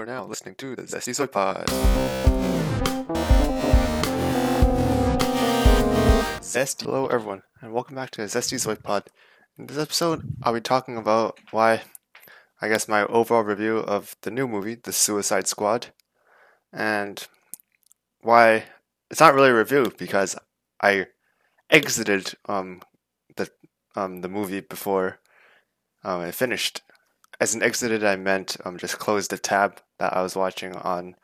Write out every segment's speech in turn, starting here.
are now listening to the Zesty Soy Pod. Zest, hello everyone, and welcome back to the Zesty Soy Pod. In this episode, I'll be talking about why, I guess, my overall review of the new movie, The Suicide Squad, and why it's not really a review because I exited um the um the movie before um, I finished. As an exited, I meant um, just closed the tab that I was watching on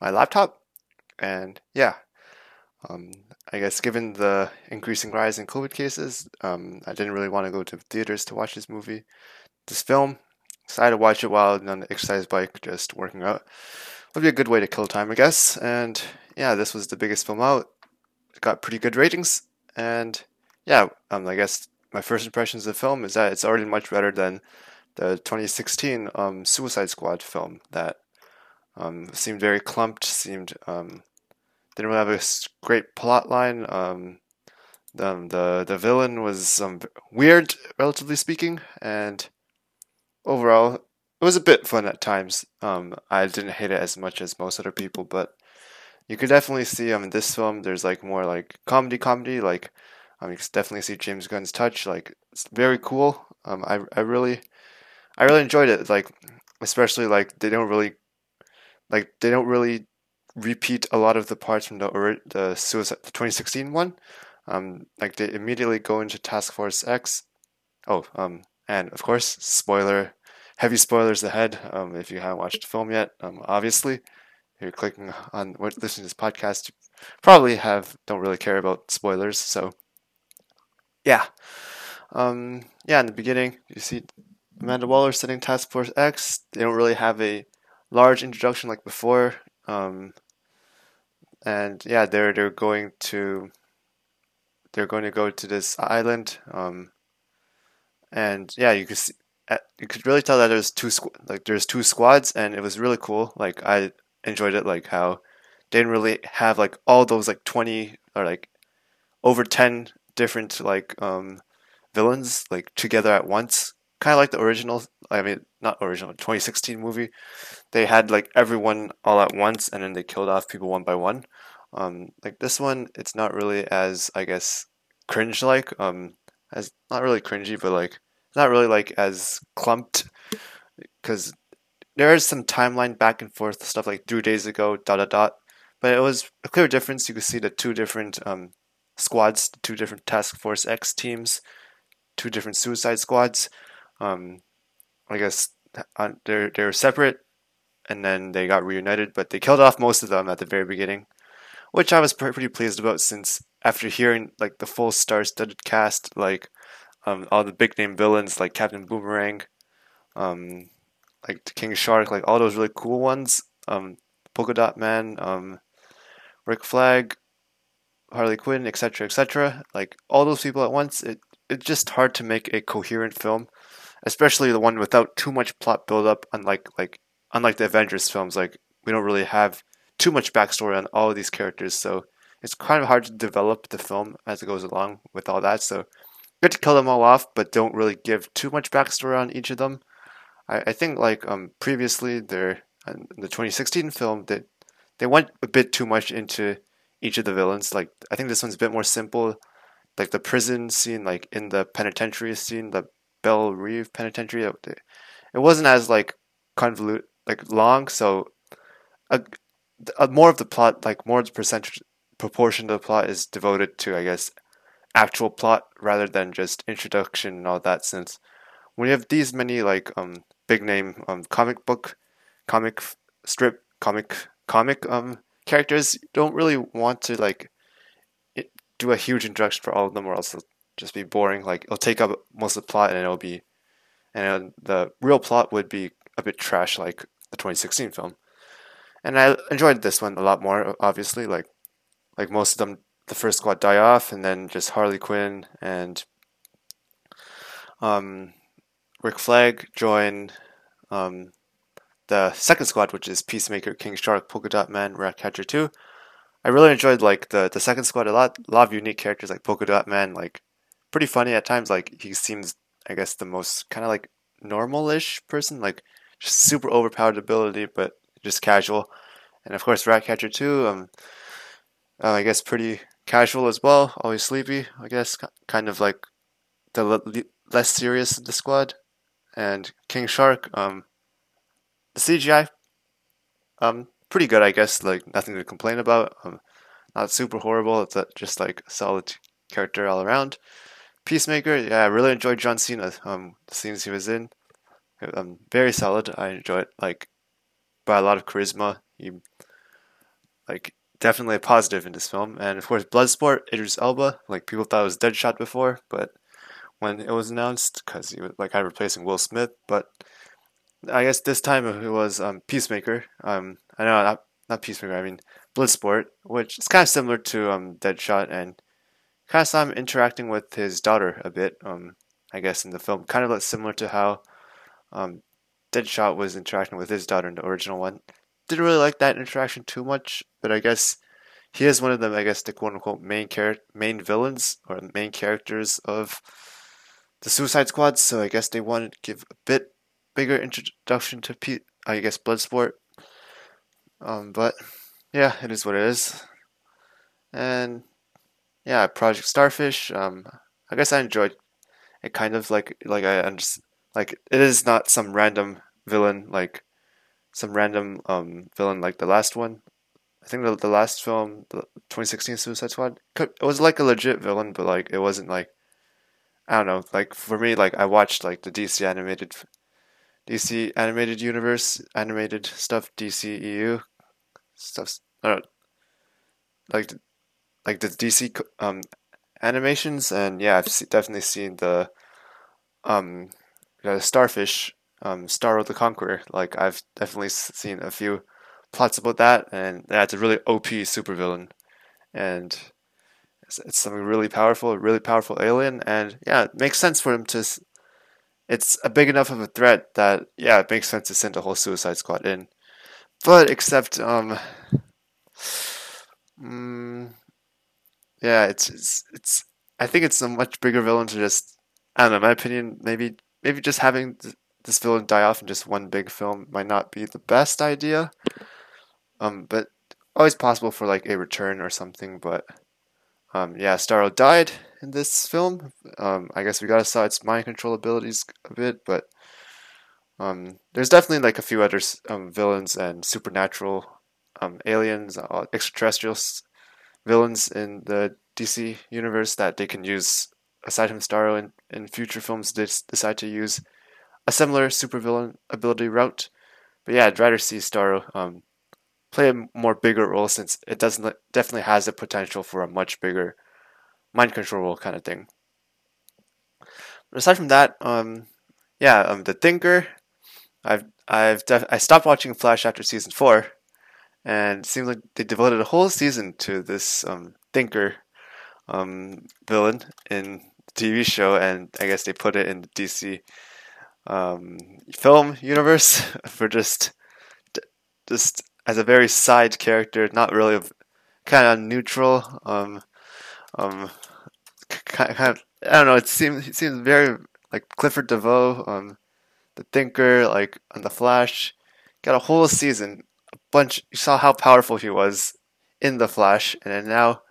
my laptop. And yeah, um, I guess given the increasing rise in COVID cases, um, I didn't really want to go to theaters to watch this movie. This film, decided to watch it while on the exercise bike, just working out. Would be a good way to kill time, I guess. And yeah, this was the biggest film out. It got pretty good ratings. And yeah, um, I guess my first impressions of the film is that it's already much better than the 2016 um, Suicide Squad film that um, seemed very clumped, seemed um, didn't really have a great plot line. Um, the, the the villain was um, weird, relatively speaking, and overall, it was a bit fun at times. Um, I didn't hate it as much as most other people, but you could definitely see um in this film there's like more like comedy comedy like um you can definitely see James Gunn's touch like it's very cool um I I really I really enjoyed it. Like, especially like they don't really, like they don't really repeat a lot of the parts from the the suicide the 2016 one. Um, like they immediately go into Task Force X. Oh, um, and of course, spoiler, heavy spoilers ahead. Um, if you haven't watched the film yet, um, obviously, you're clicking on what listening to this podcast, you probably have don't really care about spoilers. So, yeah, um, yeah. In the beginning, you see Amanda Waller setting Task Force X. They don't really have a large introduction like before. Um, and yeah, they're they're going to they're going to go to this island. Um, and yeah, you could see, you could really tell that there's two squ- like there's two squads, and it was really cool. Like I enjoyed it, like how they didn't really have like all those like twenty or like over ten different like um villains like together at once kind of like the original. I mean, not original, 2016 movie. They had like everyone all at once, and then they killed off people one by one. Um, like this one, it's not really as I guess cringe like. Um, as not really cringy, but like not really like as clumped because there is some timeline back and forth stuff like three days ago, dot dot dot. But it was a clear difference. You could see the two different um, squads, two different Task Force X teams, two different Suicide Squads um, I guess uh, they're they're separate, and then they got reunited. But they killed off most of them at the very beginning, which I was pretty pleased about since after hearing like the full star-studded cast, like um, all the big name villains like Captain Boomerang, um, like King Shark, like all those really cool ones, um, Polka Dot Man, um, Rick Flag, Harley Quinn, etc., etc. Like all those people at once, it it's just hard to make a coherent film especially the one without too much plot buildup. Unlike like unlike the Avengers films, like we don't really have too much backstory on all of these characters, so it's kind of hard to develop the film as it goes along with all that. So good to kill them all off, but don't really give too much backstory on each of them. I, I think like um previously there in the 2016 film that they, they went a bit too much into each of the villains. Like I think this one's a bit more simple. Like the prison scene, like in the penitentiary scene, the Belle Reve Penitentiary. It wasn't as like convoluted, like long, so a, a, more of the plot, like more of the percentage proportion of the plot is devoted to, I guess, actual plot rather than just introduction and all that. Since when you have these many like um big name um comic book, comic strip, comic comic um characters, you don't really want to like do a huge introduction for all of them, or else just be boring. Like it'll take up most of the plot, and it'll be, and the real plot would be a bit trash, like the 2016 film. And I enjoyed this one a lot more. Obviously, like like most of them, the first squad die off, and then just Harley Quinn and um, Rick Flag join um, the second squad, which is Peacemaker, King Shark, Polka Dot Man, Ratcatcher 2. I really enjoyed like the the second squad a lot. A lot of unique characters like Polka Dot Man, like pretty funny at times. Like he seems, I guess, the most kind of like normal-ish person, like just super overpowered ability, but just casual. And of course, Ratcatcher 2. um, uh, I guess pretty casual as well. Always sleepy, I guess, kind of like the le- less serious of the squad. And King Shark, um, the CGI, um, pretty good, I guess. Like nothing to complain about. Um, not super horrible. It's just like solid character all around. Peacemaker, yeah, I really enjoyed John Cena. Um, the scenes he was in, um, very solid. I enjoyed it like by a lot of charisma. He like definitely a positive in this film, and of course, Bloodsport, Idris Elba. Like people thought it was Deadshot before, but when it was announced, because he was like kind of replacing Will Smith, but I guess this time it was um, Peacemaker. Um, I know not not Peacemaker. I mean Bloodsport, which is kind of similar to um, Deadshot, and kind of saw him interacting with his daughter a bit. Um, I guess in the film, kind of similar to how um, Deadshot was interacting with his daughter in the original one. Didn't really like that interaction too much, but I guess he is one of the I guess the quote unquote main char- main villains or main characters of the Suicide Squad. So I guess they wanted to give a bit bigger introduction to Pete. I guess Bloodsport. Um, but yeah, it is what it is. And yeah, Project Starfish. Um, I guess I enjoyed it. Kind of like like I understand, like it is not some random villain like some random um villain like the last one. I think the the last film, the 2016 Suicide Squad, could, it was like a legit villain, but like it wasn't like I don't know. Like for me, like I watched like the DC animated DC animated universe animated stuff, DCEU stuff. I don't know, like like the DC um animations, and yeah, I've definitely seen the um the Starfish um of the Conqueror. Like I've definitely seen a few plots about that, and yeah, it's a really OP supervillain, and it's, it's something really powerful, really powerful alien, and yeah, it makes sense for him to. It's a big enough of a threat that yeah, it makes sense to send a whole Suicide Squad in, but except um. Mm, yeah, it's, it's it's. I think it's a much bigger villain to just. I don't know. My opinion, maybe maybe just having th- this villain die off in just one big film might not be the best idea. Um, but always possible for like a return or something. But um, yeah, Starro died in this film. Um, I guess we got to saw its mind control abilities a bit, but um, there's definitely like a few other um, villains and supernatural um, aliens, uh, extraterrestrials villains in the DC universe that they can use aside from Starro in, in future films they decide to use a similar supervillain ability route. But yeah, I'd rather see Starro um, play a more bigger role since it doesn't definitely has the potential for a much bigger mind control role kind of thing. But aside from that, um, yeah, um, the Thinker, I've I've def- I stopped watching Flash after season four and it seems like they devoted a whole season to this um, thinker um, villain in the TV show, and I guess they put it in the DC um, film universe for just just as a very side character, not really kind of neutral. Um, um, kind of, I don't know. It seems it seems very like Clifford DeVoe, um, the Thinker, like on the Flash. Got a whole season bunch. You saw how powerful he was in the Flash, and then now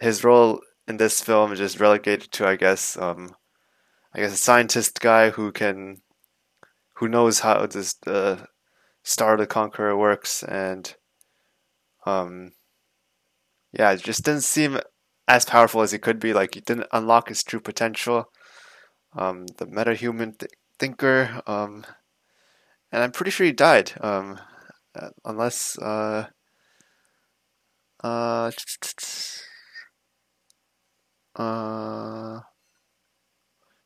his role in this film is just relegated to, I guess, um, I guess a scientist guy who can, who knows how this the Starro the Conqueror works, and um, yeah, it just didn't seem as powerful as he could be. Like he didn't unlock his true potential. Um, the metahuman th- thinker, um, and I'm pretty sure he died. Um, uh, unless uh uh uh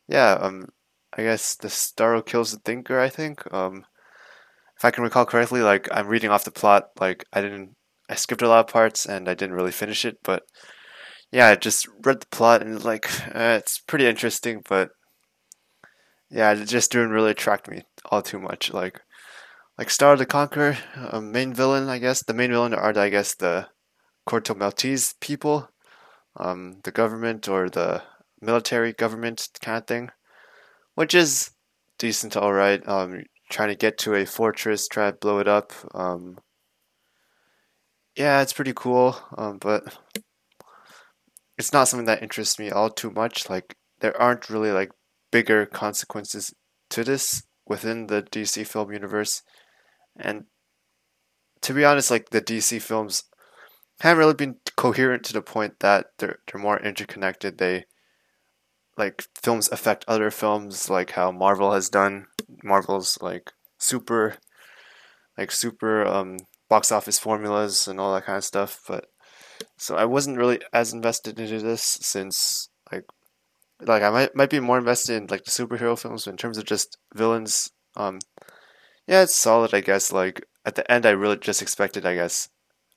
yeah um I guess the Starro kills the thinker I think um if I can recall correctly like I'm reading off the plot like I didn't I skipped a lot of parts and I didn't really finish it but yeah I just read the plot and like uh, it's pretty interesting but yeah it just didn't really attract me all too much like like Starro the Conqueror, a main villain, I guess. The main villain are, I guess, the Corto Maltese people, um, the government or the military government kind of thing, which is decent, all right. Um, trying to get to a fortress, try to blow it up. Um, yeah, it's pretty cool, um, but it's not something that interests me all too much. Like there aren't really like bigger consequences to this within the DC film universe, and to be honest, like the DC films haven't really been coherent to the point that they're they're more interconnected. They like films affect other films, like how Marvel has done. Marvel's like super, like super um, box office formulas and all that kind of stuff. But so I wasn't really as invested into this since like like I might might be more invested in like the superhero films in terms of just villains. Um, yeah, it's solid, I guess. Like at the end, I really just expected, I guess,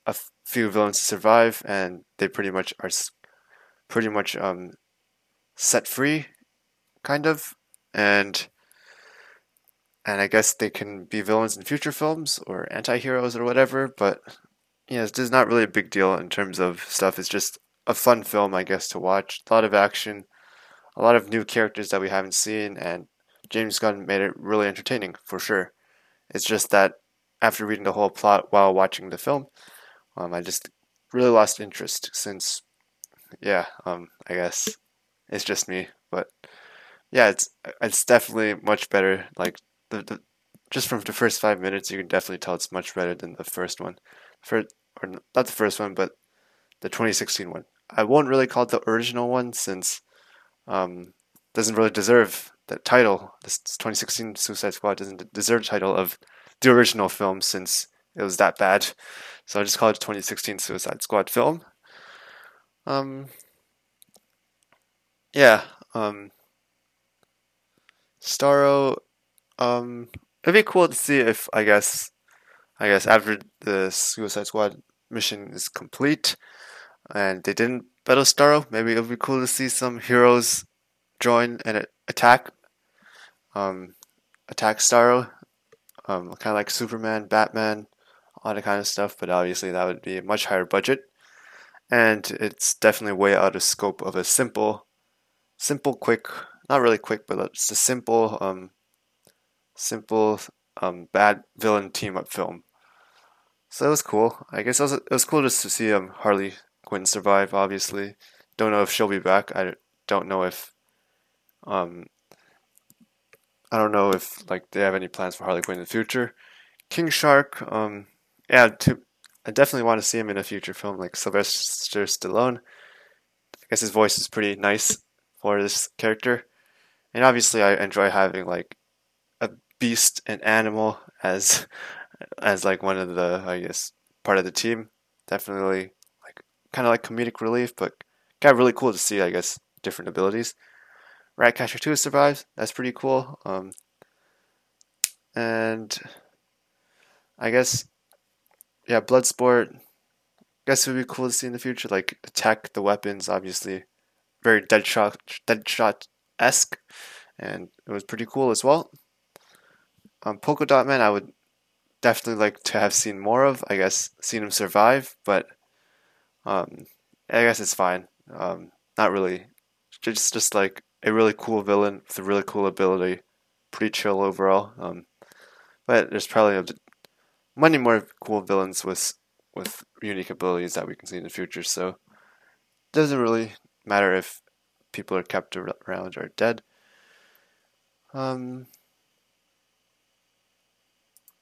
a f- few villains to survive, and they pretty much are pretty much um set free, kind of, and and I guess they can be villains in future films or anti-heroes or whatever. But yeah, this is not really a big deal in terms of stuff. It's just a fun film, I guess, to watch. A lot of action, a lot of new characters that we haven't seen, and James Gunn made it really entertaining for sure. It's just that after reading the whole plot while watching the film, um, I just really lost interest since, yeah, um, I guess it's just me, but yeah, it's it's definitely much better. Like the, the just from the first five minutes, you can definitely tell it's much better than the first one. First, or not the first one, but the 2016 one. I won't really call it the original one since um doesn't really deserve that title. This 2016 Suicide Squad doesn't deserve the title of the original film since it was that bad. So I just call it 2016 Suicide Squad film. Um, yeah, um, Starro, um, it'd be cool to see if I guess, I guess after the Suicide Squad mission is complete, and they didn't battle Starro, maybe it'd be cool to see some heroes join and attack, um, attack Starro, um, kind of like Superman, Batman, all that kind of stuff. But obviously, that would be a much higher budget, and it's definitely way out of scope of a simple simple, quick, not really quick, but it's a simple, um, simple, um, bad villain team up film. So that was cool. I guess it was, it was cool just to see um, Harley Quinn survive. Obviously, don't know if she'll be back. I don't know if, um, I don't know if like they have any plans for Harley Quinn in the future. King Shark, um, yeah, to, I definitely want to see him in a future film like Sylvester Stallone. I guess his voice is pretty nice for this character. And obviously, I enjoy having like a beast, an animal as as like one of the I guess part of the team. Definitely like kind of like comedic relief, but kind of really cool to see. I guess different abilities. Ratcatcher 2 survives. That's pretty cool. Um, and I guess, yeah, Bloodsport. I guess it would be cool to see in the future. Like the tech, the weapons, obviously very Deadshot esque, and it was pretty cool as well. Um, Polka Dot Man, I would definitely like to have seen more of. I guess seen him survive, but um, I guess it's fine. Um, not really. Just just like a really cool villain with a really cool ability. Pretty chill overall. Um, but there's probably a, many more cool villains with with unique abilities that we can see in the future. So it doesn't really matter if people are kept around or dead. Um,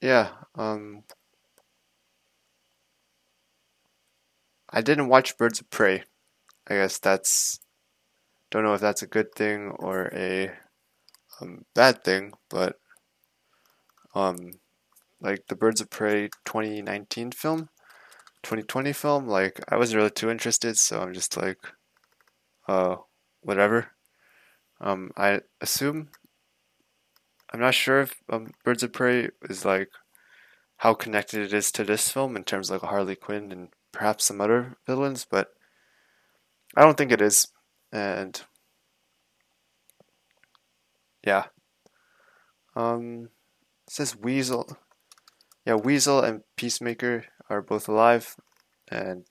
yeah, um, I didn't watch Birds of Prey. I guess that's don't know if that's a good thing or a um, bad thing, but um, like the Birds of Prey 2019 film, 2020 film, like I wasn't really too interested, so I'm just like, uh, whatever. Um, I assume. I'm not sure if um, Birds of Prey is like how connected it is to this film in terms of like Harley Quinn and perhaps some other villains, but I don't think it is. And yeah. Um, says Weasel. Yeah, Weasel and Peacemaker are both alive, and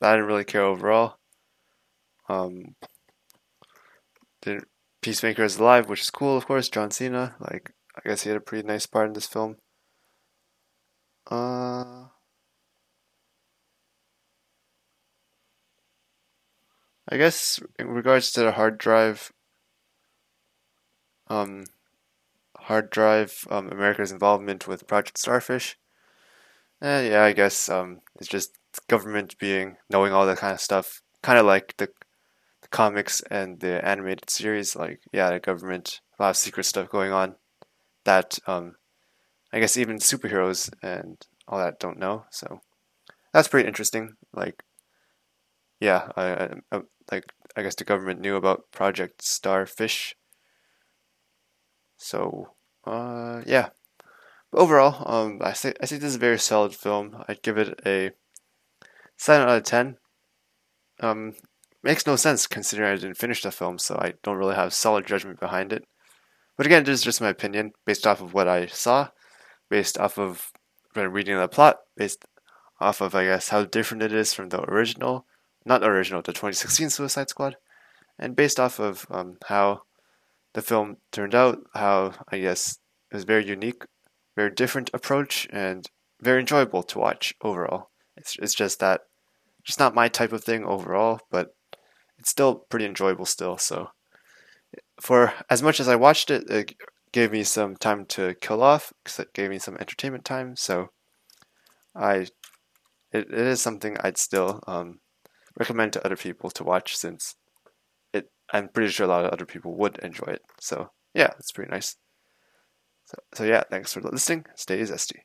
I didn't really care overall. Um, Peacemaker is alive, which is cool, of course. John Cena, like I guess he had a pretty nice part in this film. Uh, I guess in regards to the hard drive, um, hard drive, um, America's involvement with Project Starfish. Eh, yeah, I guess um, it's just government being knowing all that kind of stuff, kind of like the, the comics and the animated series. Like, yeah, the government, a lot of secret stuff going on that um, I guess even superheroes and all that don't know. So that's pretty interesting. Like, yeah, I, I, like I guess the government knew about Project Starfish. So, uh, yeah. But overall, um, I say I think this is a very solid film. I'd give it a seven out of ten. Um, makes no sense considering I didn't finish the film, so I don't really have solid judgment behind it. But again, this is just my opinion based off of what I saw, based off of reading the plot, based off of I guess how different it is from the original, not original, the 2016 Suicide Squad, and based off of um, how the film turned out, how I guess it was very unique, very different approach, and very enjoyable to watch overall. It's it's just that, just not my type of thing overall, but it's still pretty enjoyable still. So, for as much as I watched it, it gave me some time to kill off because it gave me some entertainment time. So, I it, it is something I'd still um, recommend to other people to watch since it I'm pretty sure a lot of other people would enjoy it. So yeah, it's pretty nice. So, so yeah, thanks for listening. Stay zesty.